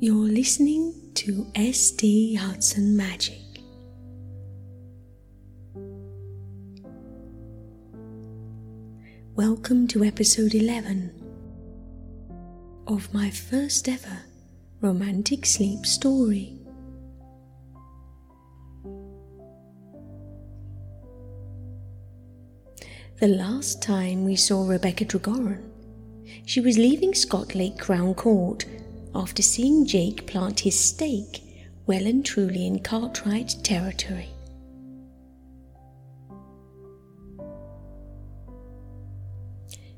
You're listening to SD Hudson Magic. Welcome to episode 11 of my first ever romantic sleep story. The last time we saw Rebecca Tregoran, she was leaving Scott Lake Crown Court after seeing Jake plant his stake well and truly in Cartwright territory.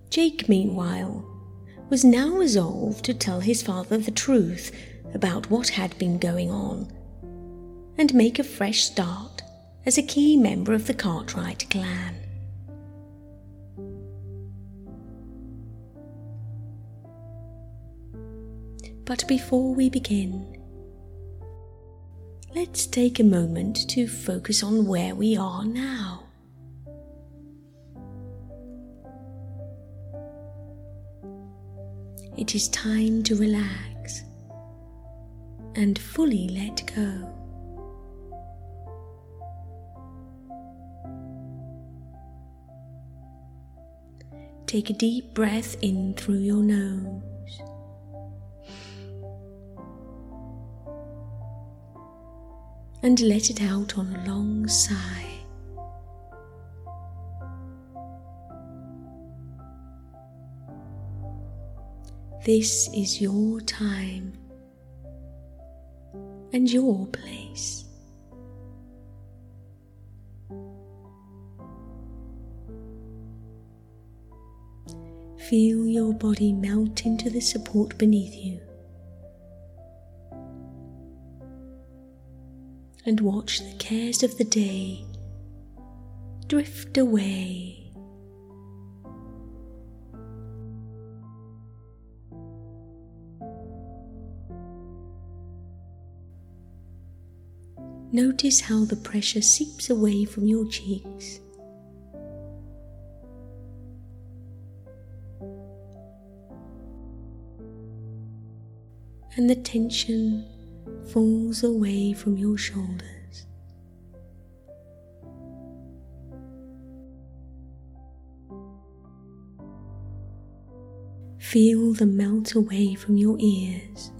Jake, meanwhile, was now resolved to tell his father the truth about what had been going on and make a fresh start as a key member of the Cartwright clan. But before we begin, let's take a moment to focus on where we are now. It is time to relax and fully let go. Take a deep breath in through your nose. and let it out on a long sigh. This is your time and your place. Feel your body melt into the support beneath you. and watch the cares of the day drift away. Notice how the pressure seeps away from your cheeks. And the tension falls away from your shoulders. Feel the melt away from your ears.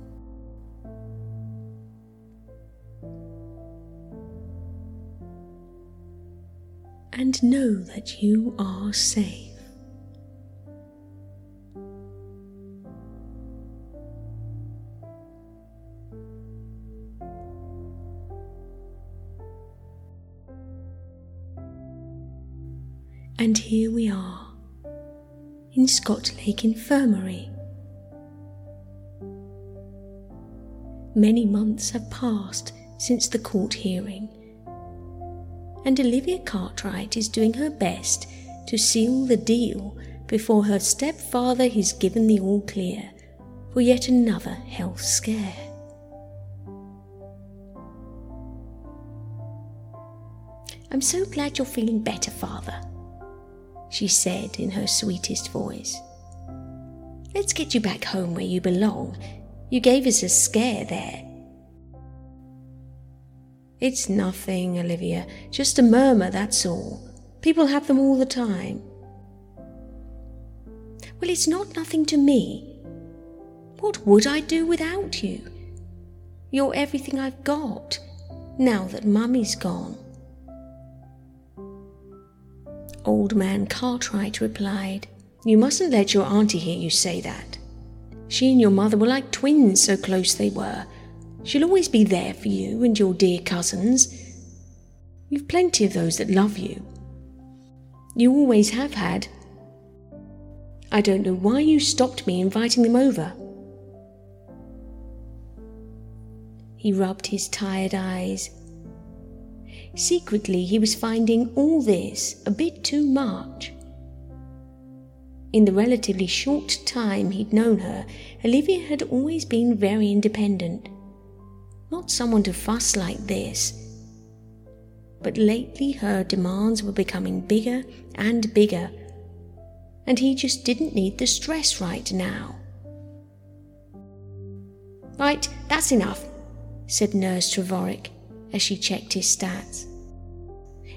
And know that you are safe. And here we are in Scott Lake Infirmary. Many months have passed since the court hearing, and Olivia Cartwright is doing her best to seal the deal before her stepfather is given the all clear for yet another health scare. I'm so glad you're feeling better, Father, she said in her sweetest voice. Let's get you back home where you belong. You gave us a scare there. It's nothing, Olivia, just a murmur, that's all. People have them all the time. Well, it's not nothing to me. What would I do without you? You're everything I've got, now that Mummy's gone. Old man Cartwright replied, You mustn't let your auntie hear you say that. She and your mother were like twins, so close they were. She'll always be there for you and your dear cousins. You've plenty of those that love you. You always have had. I don't know why you stopped me inviting them over. He rubbed his tired eyes Secretly, he was finding all this a bit too much. In the relatively short time he'd known her, Olivia had always been very independent. Not someone to fuss like this. But lately her demands were becoming bigger and bigger, and he just didn't need the stress right now. Right, that's enough, said Nurse Trevorick as she checked his stats.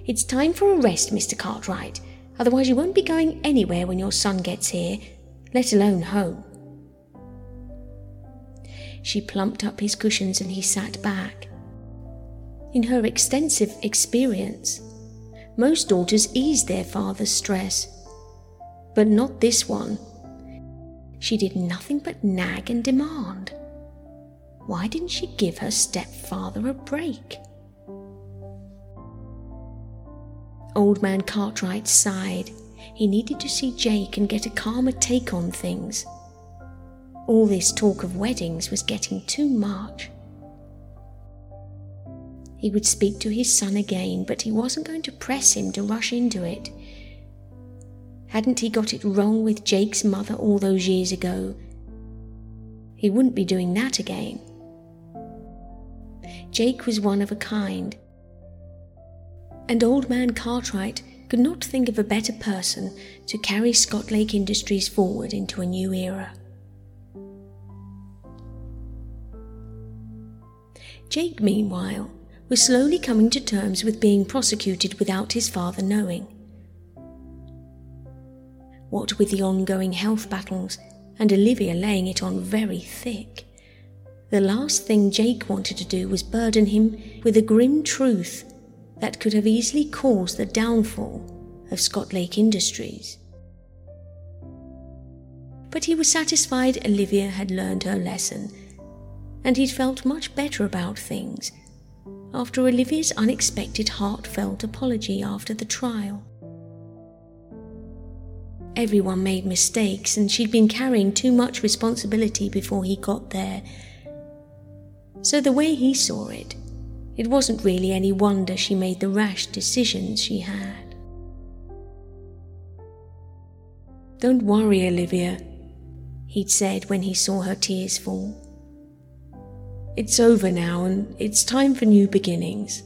It's time for a rest, Mr. Cartwright, otherwise you won't be going anywhere when your son gets here, let alone home. She plumped up his cushions and he sat back. In her extensive experience, most daughters ease their father's stress, but not this one. She did nothing but nag and demand. Why didn't she give her stepfather a break? Old man Cartwright sighed. He needed to see Jake and get a calmer take on things. All this talk of weddings was getting too much. He would speak to his son again, but he wasn't going to press him to rush into it. Hadn't he got it wrong with Jake's mother all those years ago? He wouldn't be doing that again. Jake was one of a kind. And Old Man Cartwright could not think of a better person to carry Scott Lake Industries forward into a new era. Jake, meanwhile, was slowly coming to terms with being prosecuted without his father knowing. What with the ongoing health battles and Olivia laying it on very thick, the last thing Jake wanted to do was burden him with a grim truth that could have easily caused the downfall of Scott Lake Industries. But he was satisfied Olivia had learned her lesson, and he'd felt much better about things after Olivia's unexpected heartfelt apology after the trial. Everyone made mistakes, and she'd been carrying too much responsibility before he got there so, the way he saw it, it wasn't really any wonder she made the rash decisions she had. Don't worry, Olivia, he'd said when he saw her tears fall. It's over now, and it's time for new beginnings.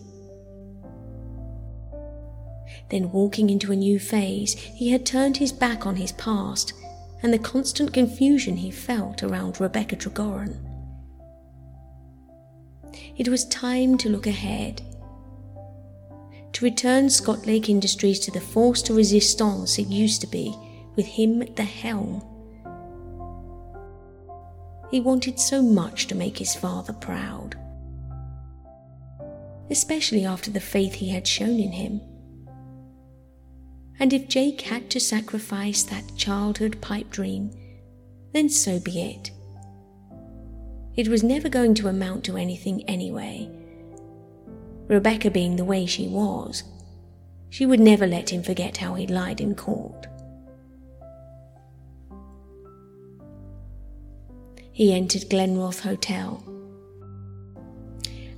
Then, walking into a new phase, he had turned his back on his past and the constant confusion he felt around Rebecca Tregoran. It was time to look ahead. To return Scott Lake Industries to the force de resistance it used to be, with him at the helm. He wanted so much to make his father proud, especially after the faith he had shown in him. And if Jake had to sacrifice that childhood pipe dream, then so be it. It was never going to amount to anything anyway. Rebecca being the way she was, she would never let him forget how he'd lied in court. He entered Glenroth Hotel.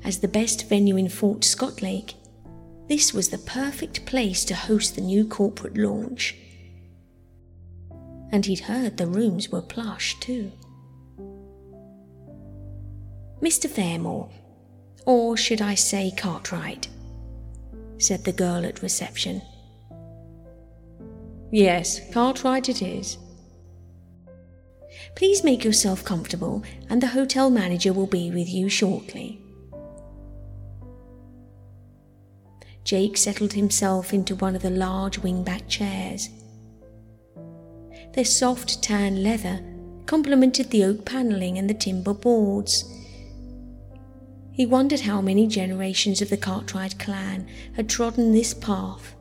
As the best venue in Fort Scott Lake, this was the perfect place to host the new corporate launch. And he'd heard the rooms were plush too. Mr. Fairmore, or should I say Cartwright? said the girl at reception. Yes, Cartwright it is. Please make yourself comfortable, and the hotel manager will be with you shortly. Jake settled himself into one of the large wingback chairs. Their soft tan leather complemented the oak panelling and the timber boards he wondered how many generations of the Cartwright clan had trodden this path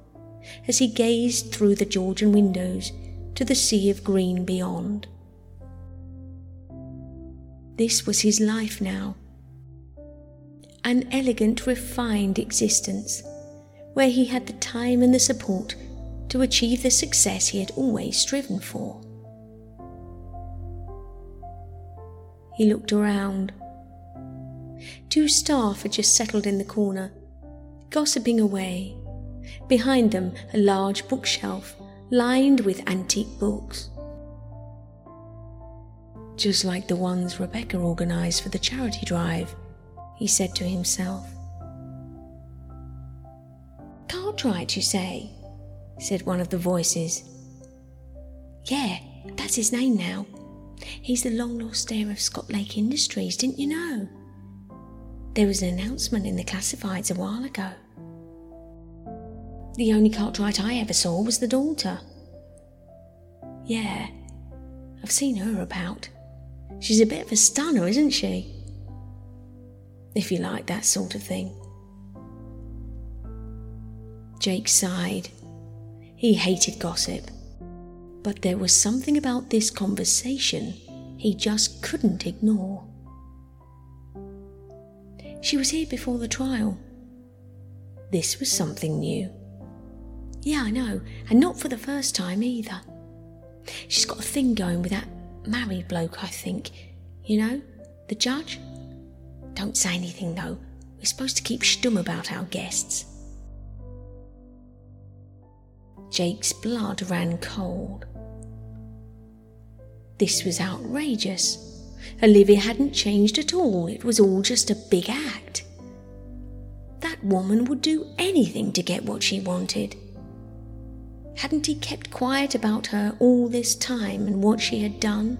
as he gazed through the Georgian windows to the sea of green beyond. This was his life now. An elegant, refined existence where he had the time and the support to achieve the success he had always striven for. He looked around Two staff had just settled in the corner, gossiping away. Behind them, a large bookshelf lined with antique books. Just like the ones Rebecca organised for the charity drive, he said to himself. Cartwright, you say? said one of the voices. Yeah, that's his name now. He's the long lost heir of Scott Lake Industries, didn't you know? There was an announcement in the classifieds a while ago. The only Cartwright I ever saw was the daughter. Yeah, I've seen her about. She's a bit of a stunner, isn't she? If you like that sort of thing. Jake sighed. He hated gossip. But there was something about this conversation he just couldn't ignore. She was here before the trial. This was something new. Yeah, I know, and not for the first time either. She's got a thing going with that married bloke, I think. You know, the judge? Don't say anything though. We're supposed to keep stum about our guests. Jake's blood ran cold. This was outrageous. Olivia hadn't changed at all, it was all just a big act. That woman would do anything to get what she wanted. Hadn't he kept quiet about her all this time and what she had done?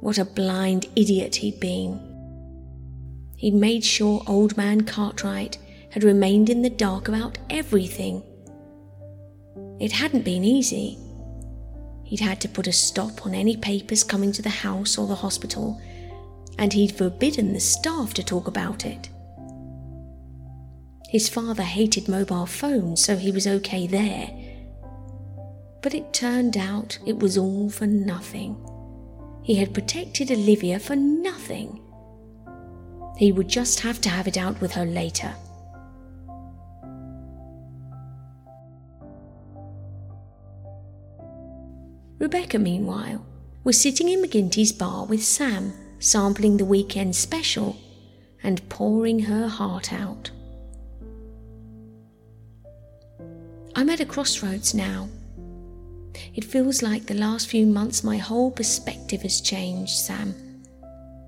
What a blind idiot he'd been. He'd made sure old man Cartwright had remained in the dark about everything. It hadn't been easy. He'd had to put a stop on any papers coming to the house or the hospital, and he'd forbidden the staff to talk about it. His father hated mobile phones, so he was okay there. But it turned out it was all for nothing. He had protected Olivia for nothing. He would just have to have it out with her later. Rebecca, meanwhile, was sitting in McGinty's bar with Sam, sampling the weekend special and pouring her heart out. I'm at a crossroads now. It feels like the last few months my whole perspective has changed, Sam.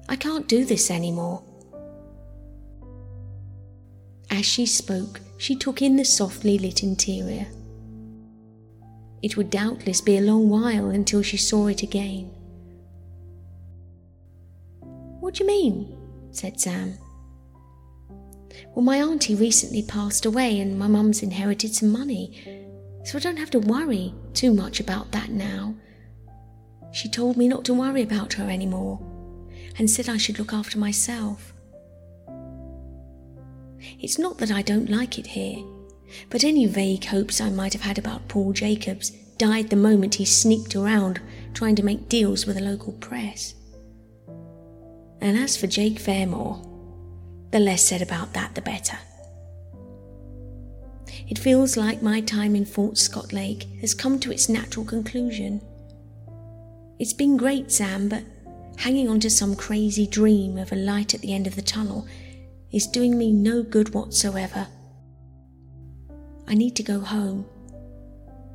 I can't do this anymore. As she spoke, she took in the softly lit interior. It would doubtless be a long while until she saw it again. What do you mean? said Sam. Well, my auntie recently passed away and my mum's inherited some money, so I don't have to worry too much about that now. She told me not to worry about her anymore and said I should look after myself. It's not that I don't like it here, but any vague hopes I might have had about Paul Jacobs died the moment he sneaked around trying to make deals with the local press. And as for Jake Fairmore, the less said about that, the better. It feels like my time in Fort Scott Lake has come to its natural conclusion. It's been great, Sam, but hanging on to some crazy dream of a light at the end of the tunnel is doing me no good whatsoever. I need to go home.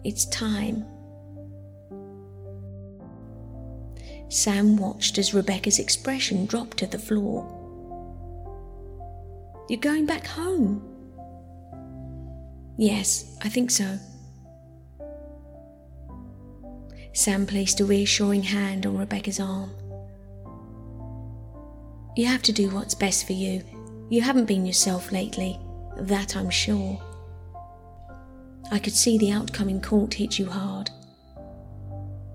It's time. Sam watched as Rebecca's expression dropped to the floor. You're going back home? Yes, I think so. Sam placed a reassuring hand on Rebecca's arm. You have to do what's best for you. You haven't been yourself lately, that I'm sure. I could see the outcome in court hit you hard.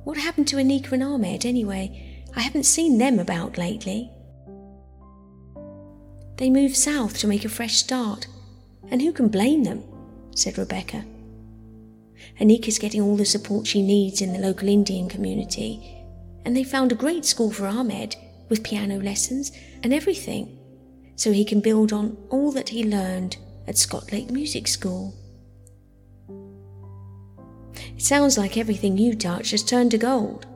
What happened to Anika and Ahmed anyway? I haven't seen them about lately. They moved south to make a fresh start, and who can blame them? said Rebecca. Anika's getting all the support she needs in the local Indian community, and they found a great school for Ahmed with piano lessons and everything, so he can build on all that he learned at Scott Lake Music School. It sounds like everything you touch has turned to gold,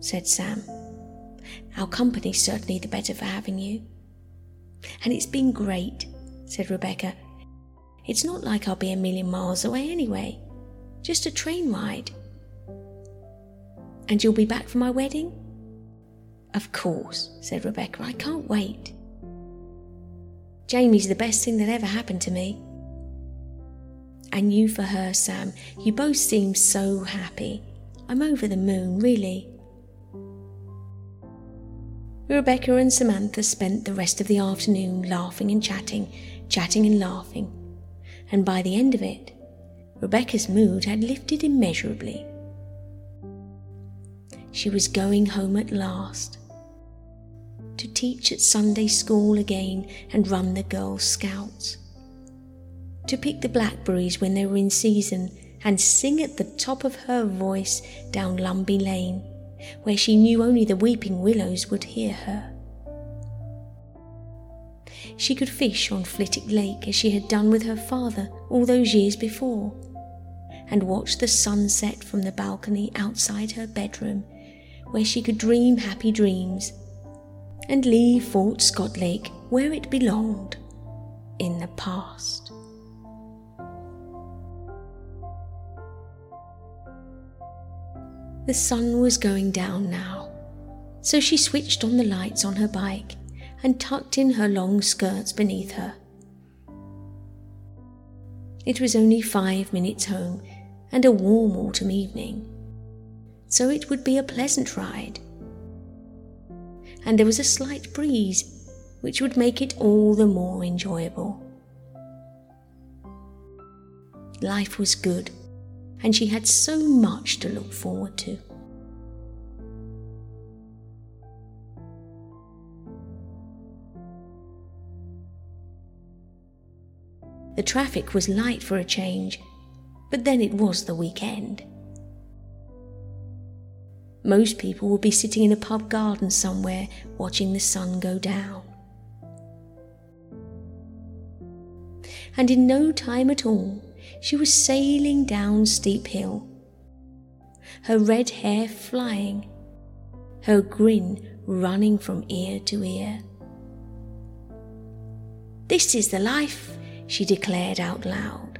said Sam. Our company's certainly the better for having you. And it's been great, said Rebecca. It's not like I'll be a million miles away anyway. Just a train ride. And you'll be back for my wedding? Of course, said Rebecca. I can't wait. Jamie's the best thing that ever happened to me. And you for her, Sam. You both seem so happy. I'm over the moon, really. Rebecca and Samantha spent the rest of the afternoon laughing and chatting, chatting and laughing. And by the end of it, Rebecca's mood had lifted immeasurably. She was going home at last to teach at Sunday school again and run the Girl Scouts, to pick the blackberries when they were in season and sing at the top of her voice down Lumby Lane, where she knew only the weeping willows would hear her. She could fish on Flitwick Lake as she had done with her father all those years before and watch the sunset from the balcony outside her bedroom, where she could dream happy dreams, and leave Fort Scott Lake where it belonged, in the past. The sun was going down now, so she switched on the lights on her bike and tucked in her long skirts beneath her. It was only five minutes home and a warm autumn evening, so it would be a pleasant ride. And there was a slight breeze, which would make it all the more enjoyable. Life was good, and she had so much to look forward to. The traffic was light for a change, but then it was the weekend. Most people would be sitting in a pub garden somewhere watching the sun go down. And in no time at all, she was sailing down Steep Hill, her red hair flying, her grin running from ear to ear. This is the life, she declared out loud.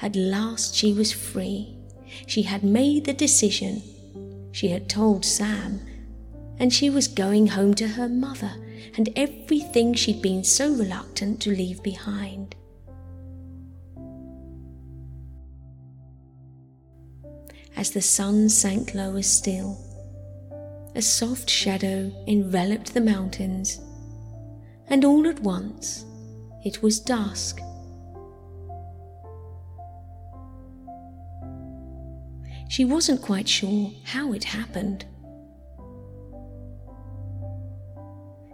At last she was free. She had made the decision. She had told Sam. And she was going home to her mother and everything she'd been so reluctant to leave behind. As the sun sank lower still, a soft shadow enveloped the mountains, and all at once it was dusk. She wasn't quite sure how it happened.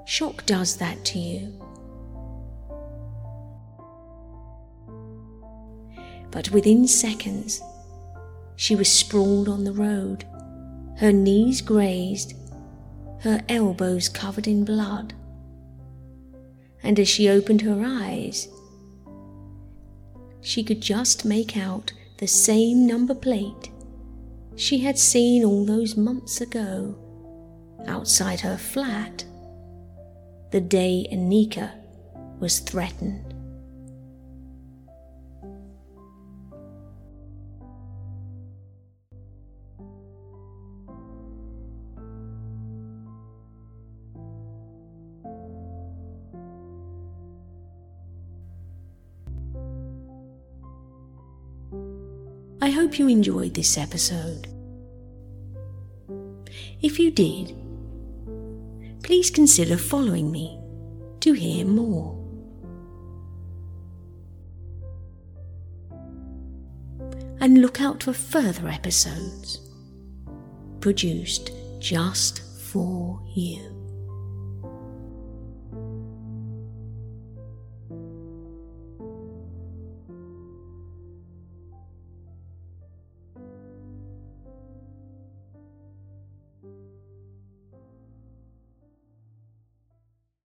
Shock does that to you. But within seconds, she was sprawled on the road, her knees grazed, her elbows covered in blood. And as she opened her eyes, she could just make out the same number plate she had seen all those months ago outside her flat the day Anika was threatened. Hope you enjoyed this episode. If you did, please consider following me to hear more. And look out for further episodes produced just for you.